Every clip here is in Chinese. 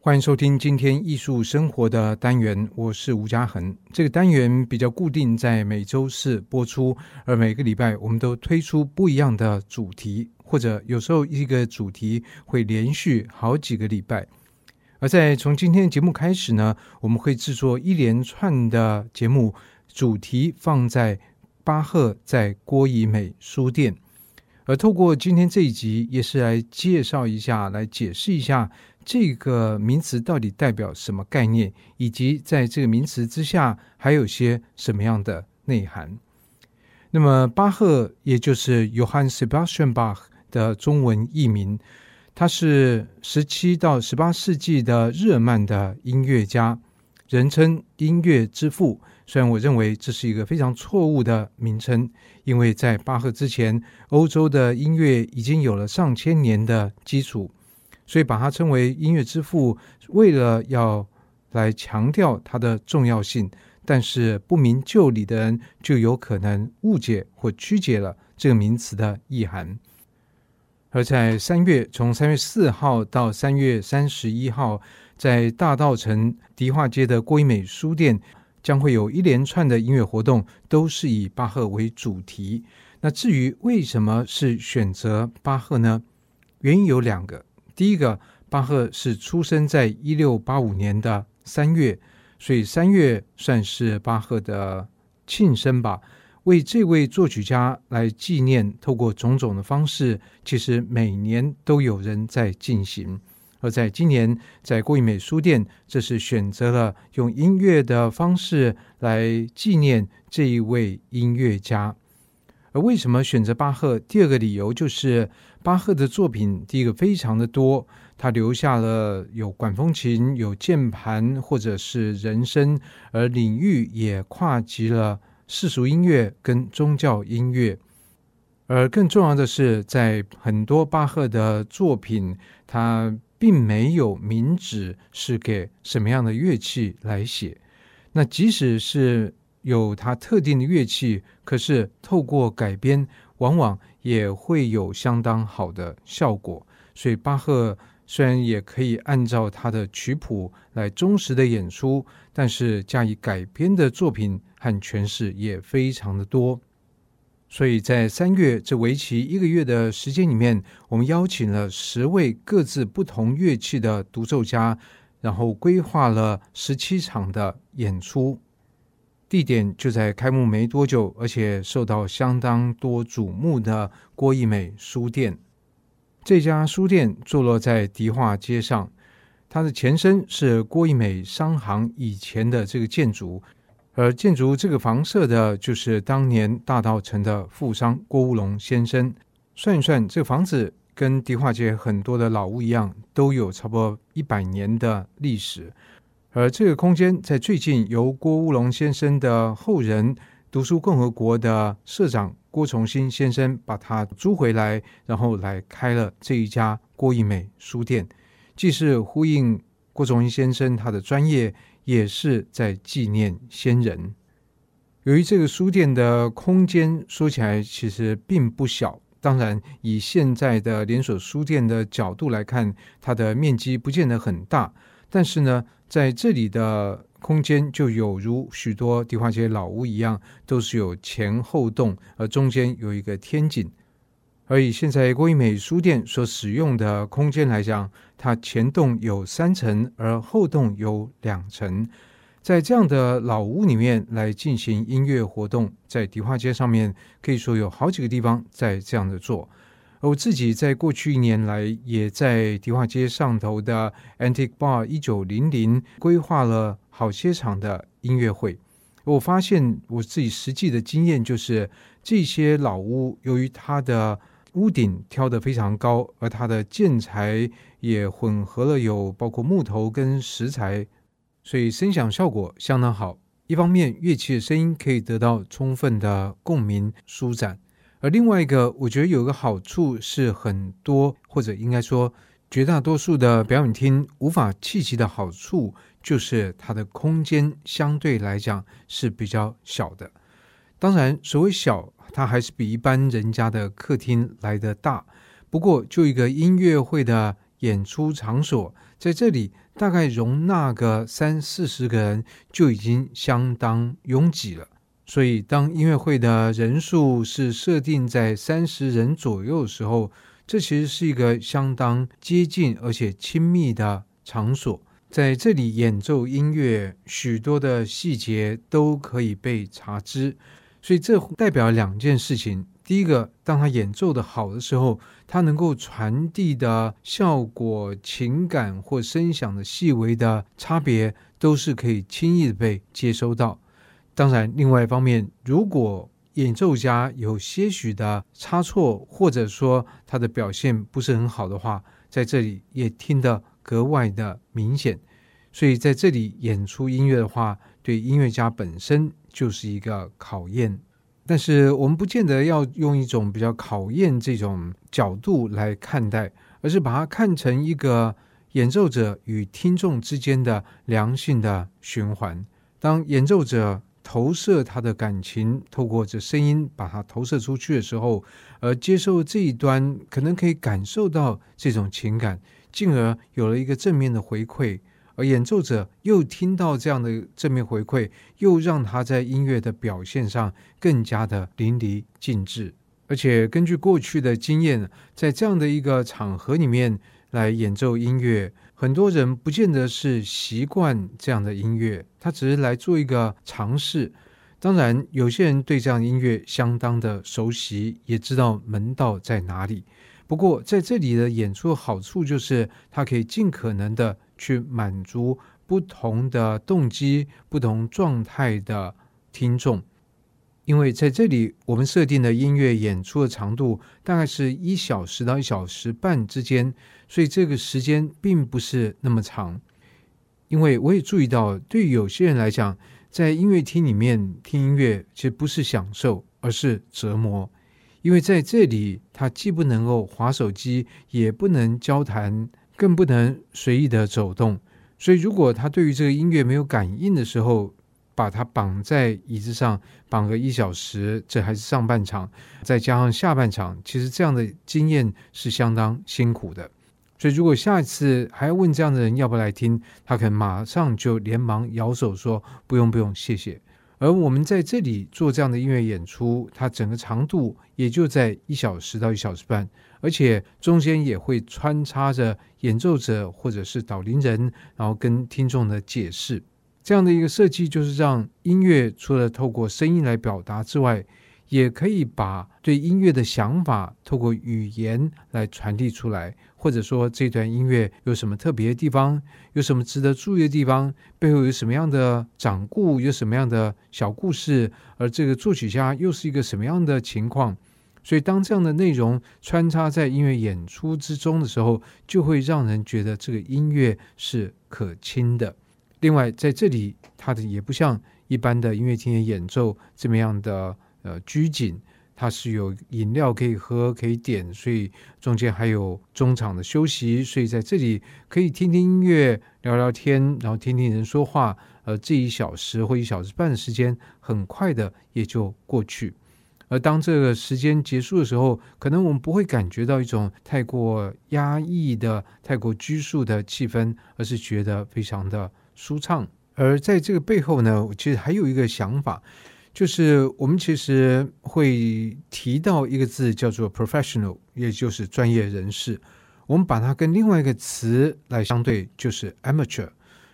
欢迎收听今天艺术生活的单元，我是吴嘉恒。这个单元比较固定，在每周四播出，而每个礼拜我们都推出不一样的主题，或者有时候一个主题会连续好几个礼拜。而在从今天的节目开始呢，我们会制作一连串的节目，主题放在巴赫在郭怡美书店。而透过今天这一集，也是来介绍一下，来解释一下这个名词到底代表什么概念，以及在这个名词之下还有些什么样的内涵。那么，巴赫也就是 Johann Sebastian Bach 的中文译名，他是十七到十八世纪的日耳曼的音乐家，人称音乐之父。虽然我认为这是一个非常错误的名称，因为在巴赫之前，欧洲的音乐已经有了上千年的基础，所以把它称为音乐之父，为了要来强调它的重要性。但是不明就里的人就有可能误解或曲解了这个名词的意涵。而在三月，从三月四号到三月三十一号，在大稻城迪化街的郭怡美书店。将会有一连串的音乐活动，都是以巴赫为主题。那至于为什么是选择巴赫呢？原因有两个。第一个，巴赫是出生在一六八五年的三月，所以三月算是巴赫的庆生吧。为这位作曲家来纪念，透过种种的方式，其实每年都有人在进行。而在今年，在郭怡美书店，这是选择了用音乐的方式来纪念这一位音乐家。而为什么选择巴赫？第二个理由就是巴赫的作品，第一个非常的多，他留下了有管风琴、有键盘，或者是人声，而领域也跨及了世俗音乐跟宗教音乐。而更重要的是，在很多巴赫的作品，他并没有明指是给什么样的乐器来写，那即使是有它特定的乐器，可是透过改编，往往也会有相当好的效果。所以巴赫虽然也可以按照他的曲谱来忠实的演出，但是加以改编的作品和诠释也非常的多。所以在三月这为期一个月的时间里面，我们邀请了十位各自不同乐器的独奏家，然后规划了十七场的演出，地点就在开幕没多久，而且受到相当多瞩目的郭义美书店。这家书店坐落在迪化街上，它的前身是郭义美商行以前的这个建筑。而建筑这个房舍的，就是当年大稻城的富商郭乌龙先生。算一算，这个房子跟迪化街很多的老屋一样，都有差不多一百年的历史。而这个空间在最近由郭乌龙先生的后人读书共和国的社长郭崇新先生把它租回来，然后来开了这一家郭怡美书店，既是呼应郭崇新先生他的专业。也是在纪念先人。由于这个书店的空间说起来其实并不小，当然以现在的连锁书店的角度来看，它的面积不见得很大。但是呢，在这里的空间就有如许多迪化街老屋一样，都是有前后栋，而中间有一个天井。而以现在郭怡美书店所使用的空间来讲，它前栋有三层，而后栋有两层。在这样的老屋里面来进行音乐活动，在迪化街上面可以说有好几个地方在这样的做。我自己在过去一年来，也在迪化街上头的 Antique Bar 一九零零规划了好些场的音乐会。我发现我自己实际的经验就是，这些老屋由于它的屋顶挑得非常高，而它的建材也混合了有包括木头跟石材，所以声响效果相当好。一方面，乐器的声音可以得到充分的共鸣舒展；而另外一个，我觉得有个好处是，很多或者应该说绝大多数的表演厅无法企及的好处，就是它的空间相对来讲是比较小的。当然，所谓小。它还是比一般人家的客厅来得大，不过就一个音乐会的演出场所，在这里大概容纳个三四十个人就已经相当拥挤了。所以，当音乐会的人数是设定在三十人左右的时候，这其实是一个相当接近而且亲密的场所。在这里演奏音乐，许多的细节都可以被察知。所以，这代表两件事情：第一个，当他演奏的好的时候，他能够传递的效果、情感或声响的细微的差别，都是可以轻易的被接收到。当然，另外一方面，如果演奏家有些许的差错，或者说他的表现不是很好的话，在这里也听得格外的明显。所以在这里演出音乐的话，对音乐家本身就是一个考验。但是我们不见得要用一种比较考验这种角度来看待，而是把它看成一个演奏者与听众之间的良性的循环。当演奏者投射他的感情，透过这声音把它投射出去的时候，而接受这一端可能可以感受到这种情感，进而有了一个正面的回馈，而演奏者又听到这样的正面回馈，又让他在音乐的表现上更加的淋漓尽致。而且根据过去的经验，在这样的一个场合里面来演奏音乐。很多人不见得是习惯这样的音乐，他只是来做一个尝试。当然，有些人对这样音乐相当的熟悉，也知道门道在哪里。不过，在这里的演出好处就是，他可以尽可能的去满足不同的动机、不同状态的听众。因为在这里，我们设定的音乐演出的长度大概是一小时到一小时半之间，所以这个时间并不是那么长。因为我也注意到，对于有些人来讲，在音乐厅里面听音乐其实不是享受，而是折磨。因为在这里，他既不能够划手机，也不能交谈，更不能随意的走动。所以，如果他对于这个音乐没有感应的时候，把它绑在椅子上绑个一小时，这还是上半场，再加上下半场，其实这样的经验是相当辛苦的。所以，如果下一次还要问这样的人要不要来听，他可能马上就连忙摇手说不用不用，谢谢。而我们在这里做这样的音乐演出，它整个长度也就在一小时到一小时半，而且中间也会穿插着演奏者或者是导聆人，然后跟听众的解释。这样的一个设计，就是让音乐除了透过声音来表达之外，也可以把对音乐的想法透过语言来传递出来，或者说这段音乐有什么特别的地方，有什么值得注意的地方，背后有什么样的掌故，有什么样的小故事，而这个作曲家又是一个什么样的情况。所以，当这样的内容穿插在音乐演出之中的时候，就会让人觉得这个音乐是可亲的。另外，在这里，它的也不像一般的音乐厅的演奏这么样的呃拘谨，它是有饮料可以喝、可以点，所以中间还有中场的休息，所以在这里可以听听音乐、聊聊天，然后听听人说话，呃，这一小时或一小时半的时间很快的也就过去。而当这个时间结束的时候，可能我们不会感觉到一种太过压抑的、太过拘束的气氛，而是觉得非常的。舒畅，而在这个背后呢，其实还有一个想法，就是我们其实会提到一个字叫做 professional，也就是专业人士。我们把它跟另外一个词来相对，就是 amateur。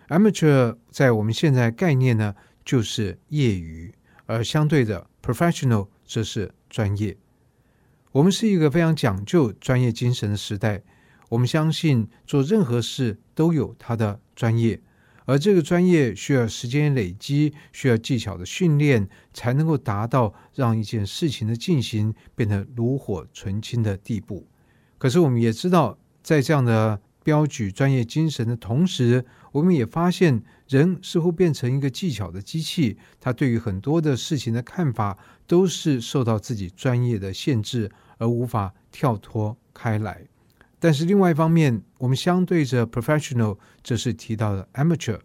amateur 在我们现在概念呢，就是业余，而相对的 professional 则是专业。我们是一个非常讲究专业精神的时代，我们相信做任何事都有它的专业。而这个专业需要时间累积，需要技巧的训练，才能够达到让一件事情的进行变得炉火纯青的地步。可是我们也知道，在这样的标举专业精神的同时，我们也发现人似乎变成一个技巧的机器，他对于很多的事情的看法都是受到自己专业的限制，而无法跳脱开来。但是另外一方面，我们相对着 professional，这是提到的 amateur。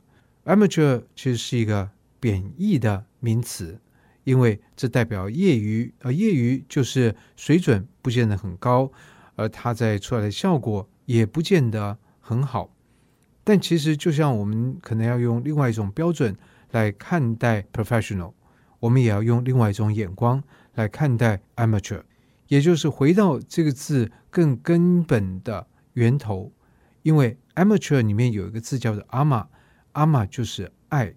amateur 其实是一个贬义的名词，因为这代表业余，而业余就是水准不见得很高，而它在出来的效果也不见得很好。但其实就像我们可能要用另外一种标准来看待 professional，我们也要用另外一种眼光来看待 amateur，也就是回到这个字更根本的源头，因为 amateur 里面有一个字叫做 ama，ama 就是爱，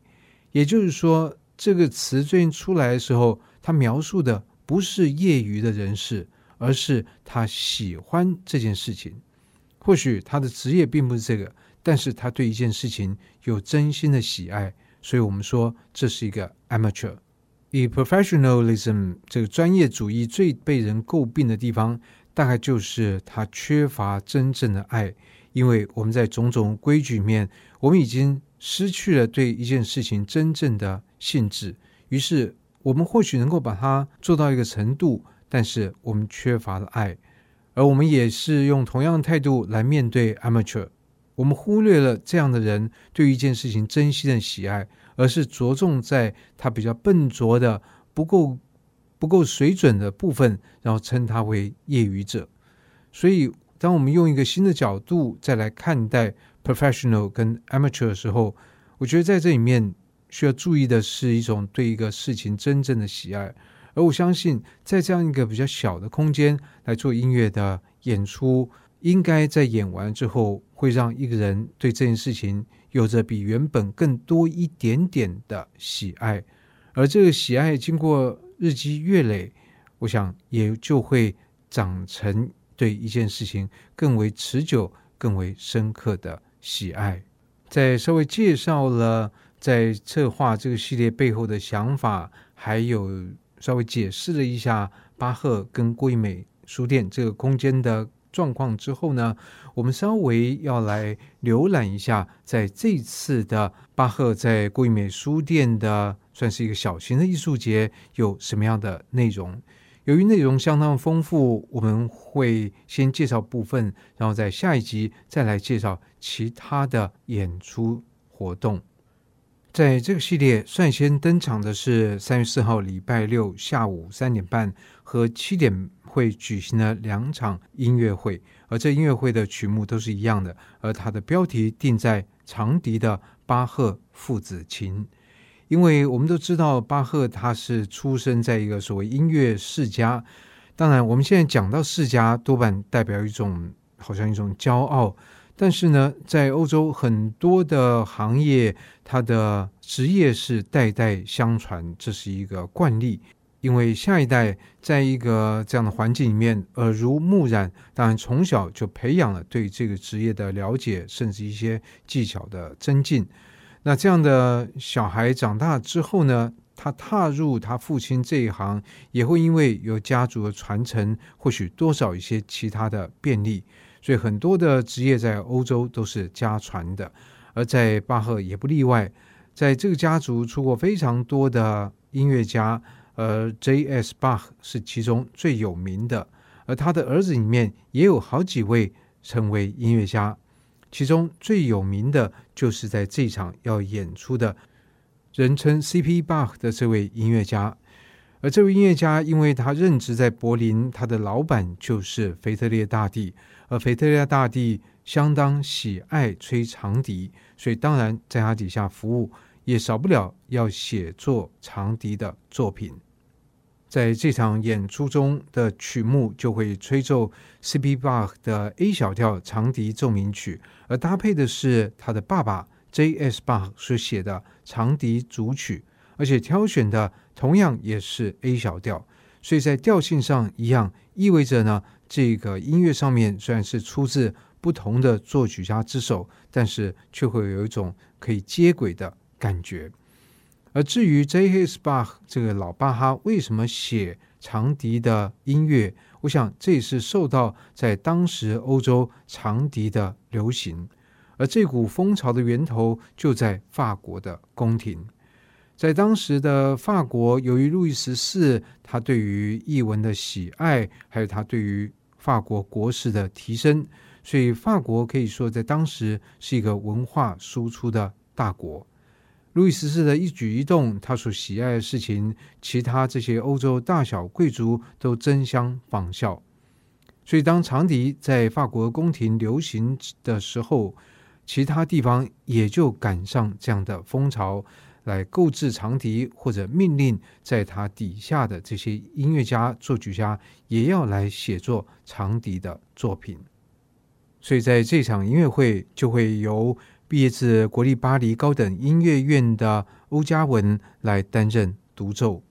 也就是说这个词最近出来的时候，它描述的不是业余的人士，而是他喜欢这件事情。或许他的职业并不是这个，但是他对一件事情有真心的喜爱，所以我们说这是一个 amateur。以 professionalism 这个专业主义最被人诟病的地方，大概就是他缺乏真正的爱，因为我们在种种规矩面，我们已经失去了对一件事情真正的兴致。于是我们或许能够把它做到一个程度，但是我们缺乏了爱。而我们也是用同样的态度来面对 amateur，我们忽略了这样的人对一件事情真心的喜爱，而是着重在他比较笨拙的、不够不够水准的部分，然后称他为业余者。所以，当我们用一个新的角度再来看待 professional 跟 amateur 的时候，我觉得在这里面需要注意的是一种对一个事情真正的喜爱。而我相信，在这样一个比较小的空间来做音乐的演出，应该在演完之后，会让一个人对这件事情有着比原本更多一点点的喜爱。而这个喜爱经过日积月累，我想也就会长成对一件事情更为持久、更为深刻的喜爱。在稍微介绍了在策划这个系列背后的想法，还有。稍微解释了一下巴赫跟郭怡美书店这个空间的状况之后呢，我们稍微要来浏览一下，在这次的巴赫在郭怡美书店的算是一个小型的艺术节有什么样的内容。由于内容相当丰富，我们会先介绍部分，然后在下一集再来介绍其他的演出活动。在这个系列率先登场的是三月四号礼拜六下午三点半和七点会举行了两场音乐会，而这音乐会的曲目都是一样的，而它的标题定在长笛的巴赫父子琴，因为我们都知道巴赫他是出生在一个所谓音乐世家，当然我们现在讲到世家多半代表一种好像一种骄傲。但是呢，在欧洲很多的行业，他的职业是代代相传，这是一个惯例。因为下一代在一个这样的环境里面耳濡目染，当然从小就培养了对这个职业的了解，甚至一些技巧的增进。那这样的小孩长大之后呢，他踏入他父亲这一行，也会因为有家族的传承，或许多少一些其他的便利。所以很多的职业在欧洲都是家传的，而在巴赫也不例外。在这个家族出过非常多的音乐家，而 J.S. Bach 是其中最有名的。而他的儿子里面也有好几位成为音乐家，其中最有名的就是在这场要演出的，人称 C.P. Bach 的这位音乐家。而这位音乐家，因为他任职在柏林，他的老板就是腓特烈大帝。而腓特烈大帝相当喜爱吹长笛，所以当然在他底下服务也少不了要写作长笛的作品。在这场演出中的曲目就会吹奏 C.P. Bach 的 A 小调长笛奏鸣曲，而搭配的是他的爸爸 J.S. Bach 所写的长笛组曲，而且挑选的同样也是 A 小调，所以在调性上一样，意味着呢。这个音乐上面虽然是出自不同的作曲家之手，但是却会有一种可以接轨的感觉。而至于 J.S. Bach 这个老巴哈为什么写长笛的音乐，我想这也是受到在当时欧洲长笛的流行，而这股风潮的源头就在法国的宫廷。在当时的法国，由于路易十四他对于艺文的喜爱，还有他对于法国国势的提升，所以法国可以说在当时是一个文化输出的大国。路易十四的一举一动，他所喜爱的事情，其他这些欧洲大小贵族都争相仿效。所以当长笛在法国宫廷流行的时候，其他地方也就赶上这样的风潮，来购置长笛，或者命令在他底下的这些音乐家、作曲家也要来写作长笛的作品。所以在这场音乐会，就会由毕业自国立巴黎高等音乐院的欧嘉文来担任独奏。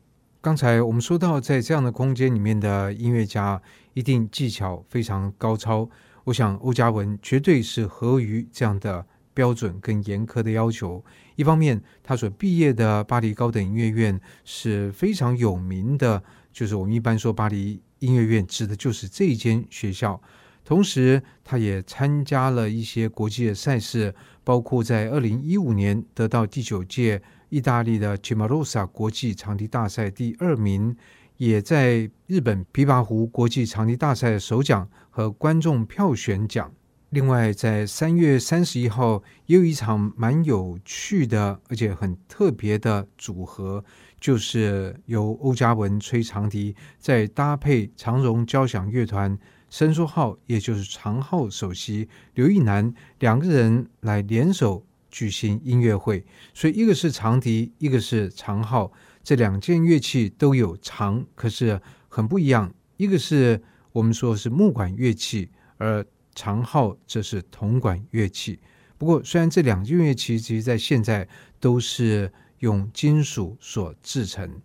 刚才我们说到，在这样的空间里面的音乐家，一定技巧非常高超。我想欧嘉文绝对是合于这样的标准跟严苛的要求。一方面，他所毕业的巴黎高等音乐院是非常有名的，就是我们一般说巴黎音乐院指的就是这间学校。同时，他也参加了一些国际的赛事，包括在二零一五年得到第九届意大利的 Cimarosa 国际长笛大赛第二名。也在日本琵琶湖国际长笛大赛首奖和观众票选奖。另外，在三月三十一号也有一场蛮有趣的，而且很特别的组合，就是由欧嘉文吹长笛，再搭配长荣交响乐团伸缩号，也就是长号首席刘奕男两个人来联手举行音乐会。所以，一个是长笛，一个是长号。这两件乐器都有长，可是很不一样。一个是我们说是木管乐器，而长号则是铜管乐器。不过，虽然这两件乐器其实在现在都是用金属所制成，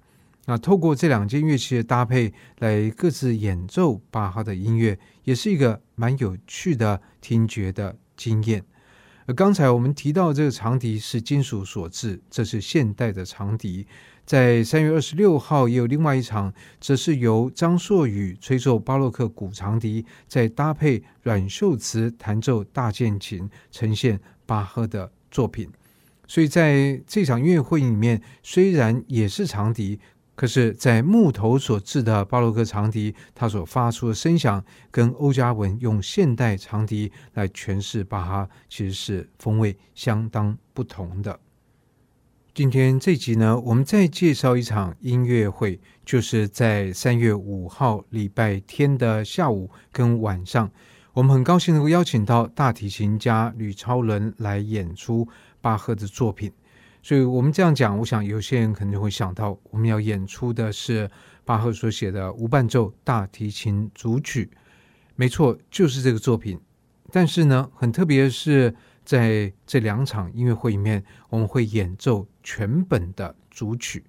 那透过这两件乐器的搭配来各自演奏巴哈的音乐，也是一个蛮有趣的听觉的经验。而刚才我们提到这个长笛是金属所制，这是现代的长笛。在三月二十六号，也有另外一场，则是由张硕宇吹奏巴洛克古长笛，再搭配阮秀慈弹奏大键琴，呈现巴赫的作品。所以在这场音乐会里面，虽然也是长笛，可是，在木头所制的巴洛克长笛，它所发出的声响，跟欧嘉文用现代长笛来诠释巴哈，其实是风味相当不同的。今天这集呢，我们再介绍一场音乐会，就是在三月五号礼拜天的下午跟晚上，我们很高兴能够邀请到大提琴家吕超伦来演出巴赫的作品。所以我们这样讲，我想有些人可能会想到，我们要演出的是巴赫所写的无伴奏大提琴组曲。没错，就是这个作品。但是呢，很特别的是。在这两场音乐会里面，我们会演奏全本的组曲。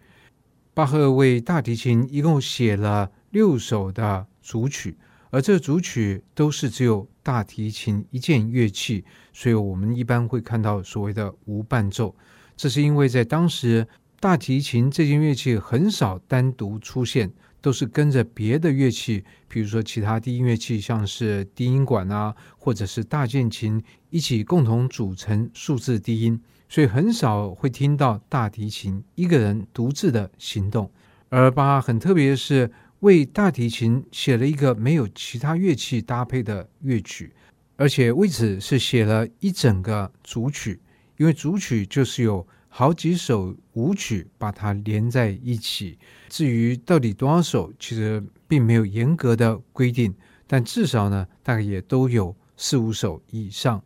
巴赫为大提琴一共写了六首的组曲，而这组曲都是只有大提琴一件乐器，所以我们一般会看到所谓的无伴奏。这是因为在当时，大提琴这件乐器很少单独出现。都是跟着别的乐器，比如说其他低音乐器，像是低音管啊，或者是大键琴一起共同组成数字低音，所以很少会听到大提琴一个人独自的行动。而巴很特别的是，为大提琴写了一个没有其他乐器搭配的乐曲，而且为此是写了一整个组曲，因为组曲就是有。好几首舞曲把它连在一起，至于到底多少首，其实并没有严格的规定，但至少呢，大概也都有四五首以上。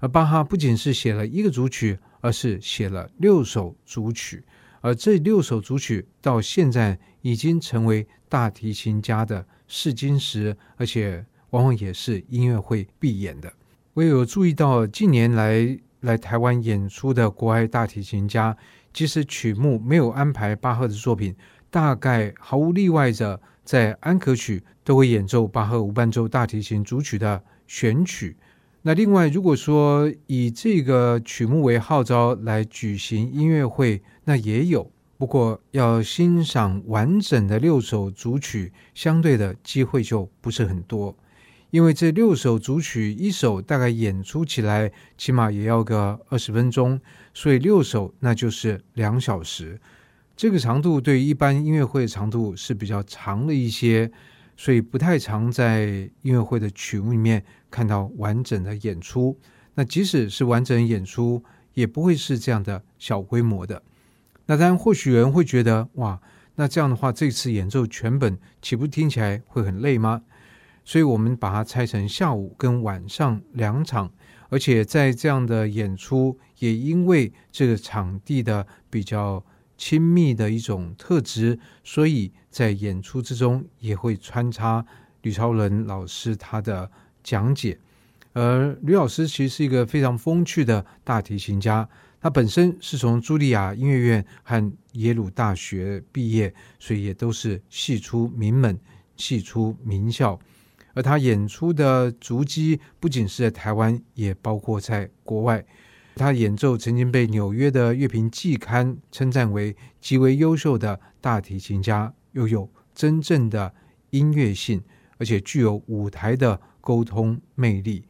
而巴哈不仅是写了一个组曲，而是写了六首组曲，而这六首组曲到现在已经成为大提琴家的试金石，而且往往也是音乐会必演的。我有注意到近年来。来台湾演出的国外大提琴家，即使曲目没有安排巴赫的作品，大概毫无例外的在安可曲都会演奏巴赫无伴奏大提琴组曲的选曲。那另外，如果说以这个曲目为号召来举行音乐会，那也有，不过要欣赏完整的六首组曲，相对的机会就不是很多。因为这六首组曲，一首大概演出起来起码也要个二十分钟，所以六首那就是两小时。这个长度对于一般音乐会的长度是比较长了一些，所以不太常在音乐会的曲目里面看到完整的演出。那即使是完整演出，也不会是这样的小规模的。那当然，或许有人会觉得，哇，那这样的话，这次演奏全本，岂不听起来会很累吗？所以我们把它拆成下午跟晚上两场，而且在这样的演出，也因为这个场地的比较亲密的一种特质，所以在演出之中也会穿插吕超伦老师他的讲解。而吕老师其实是一个非常风趣的大提琴家，他本身是从茱莉亚音乐院和耶鲁大学毕业，所以也都是系出名门，系出名校。而他演出的足迹不仅是在台湾，也包括在国外。他演奏曾经被纽约的乐评季刊称赞为极为优秀的大提琴家，又有真正的音乐性，而且具有舞台的沟通魅力。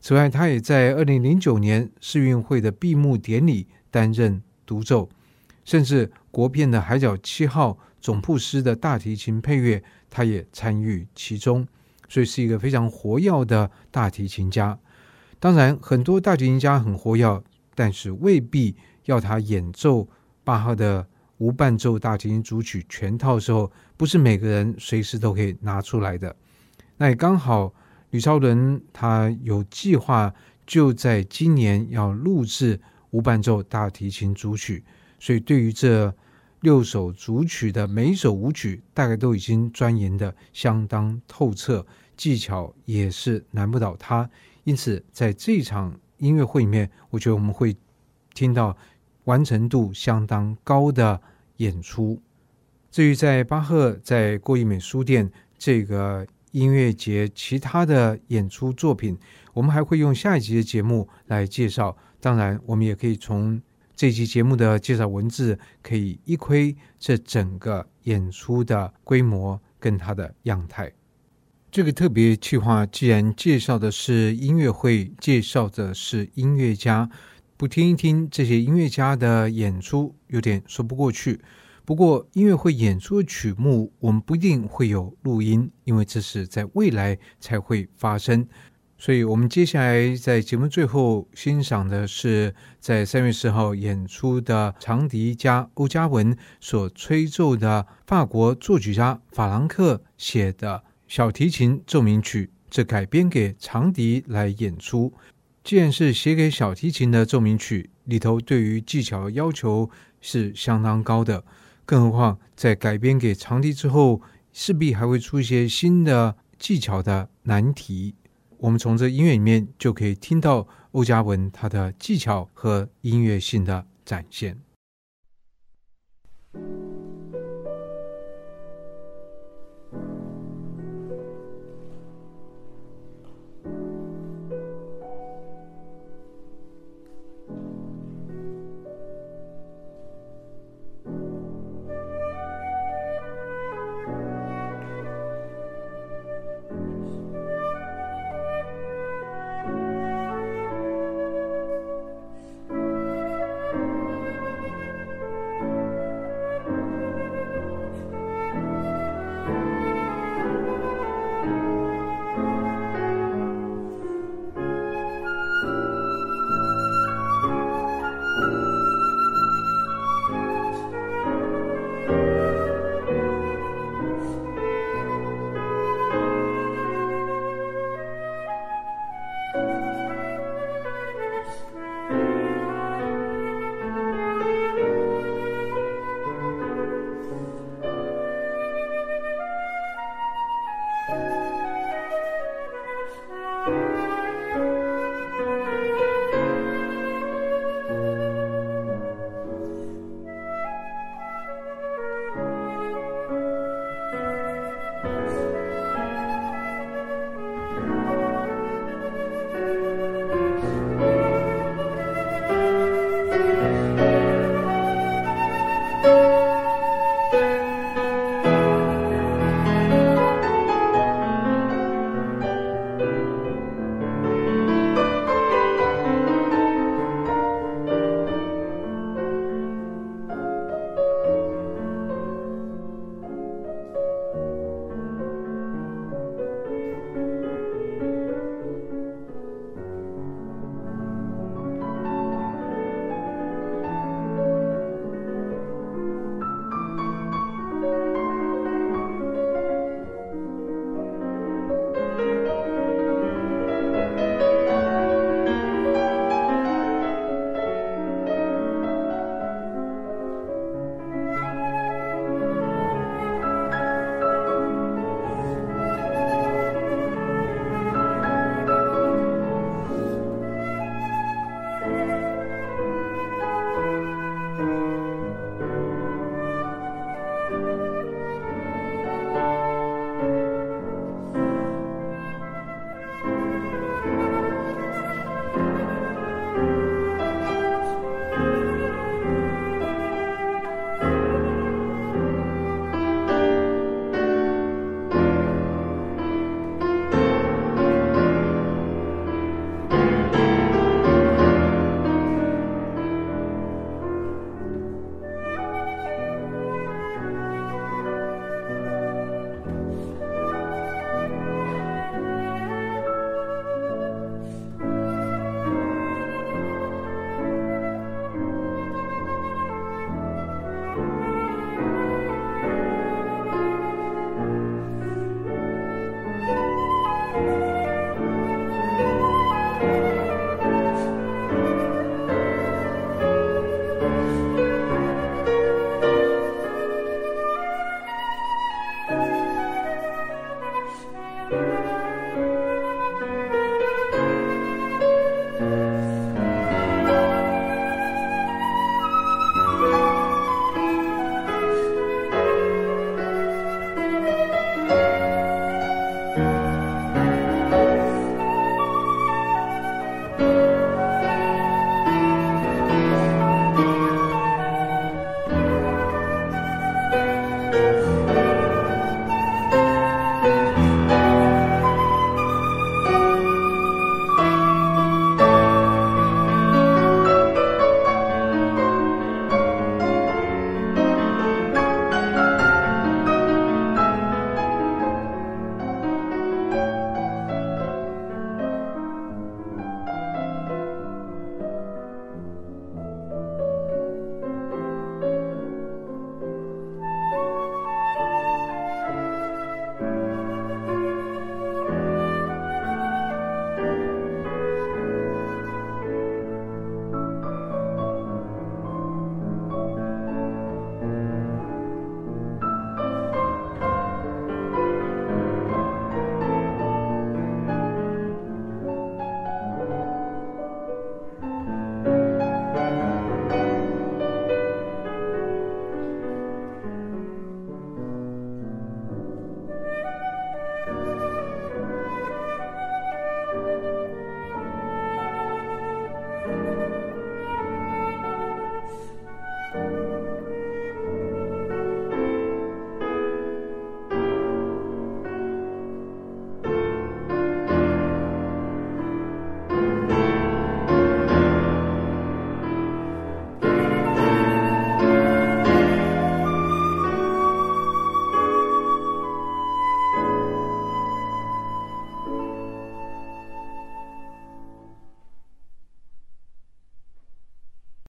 此外，他也在二零零九年世运会的闭幕典礼担任独奏，甚至国片的《海角七号》总铺师的大提琴配乐，他也参与其中。所以是一个非常活跃的大提琴家。当然，很多大提琴家很活跃，但是未必要他演奏巴赫的无伴奏大提琴组曲全套的时候，不是每个人随时都可以拿出来的。那也刚好，吕超伦他有计划就在今年要录制无伴奏大提琴组曲，所以对于这六首组曲的每一首舞曲，大概都已经钻研的相当透彻，技巧也是难不倒他。因此，在这场音乐会里面，我觉得我们会听到完成度相当高的演出。至于在巴赫在郭一美书店这个音乐节其他的演出作品，我们还会用下一集的节目来介绍。当然，我们也可以从这期节目的介绍文字可以一窥这整个演出的规模跟它的样态。这个特别企划既然介绍的是音乐会，介绍的是音乐家，不听一听这些音乐家的演出有点说不过去。不过音乐会演出的曲目，我们不一定会有录音，因为这是在未来才会发生。所以，我们接下来在节目最后欣赏的是在三月四号演出的长笛家欧嘉文所吹奏的法国作曲家法兰克写的小提琴奏鸣曲，这改编给长笛来演出。既然是写给小提琴的奏鸣曲，里头对于技巧要求是相当高的，更何况在改编给长笛之后，势必还会出一些新的技巧的难题。我们从这音乐里面就可以听到欧嘉文他的技巧和音乐性的展现。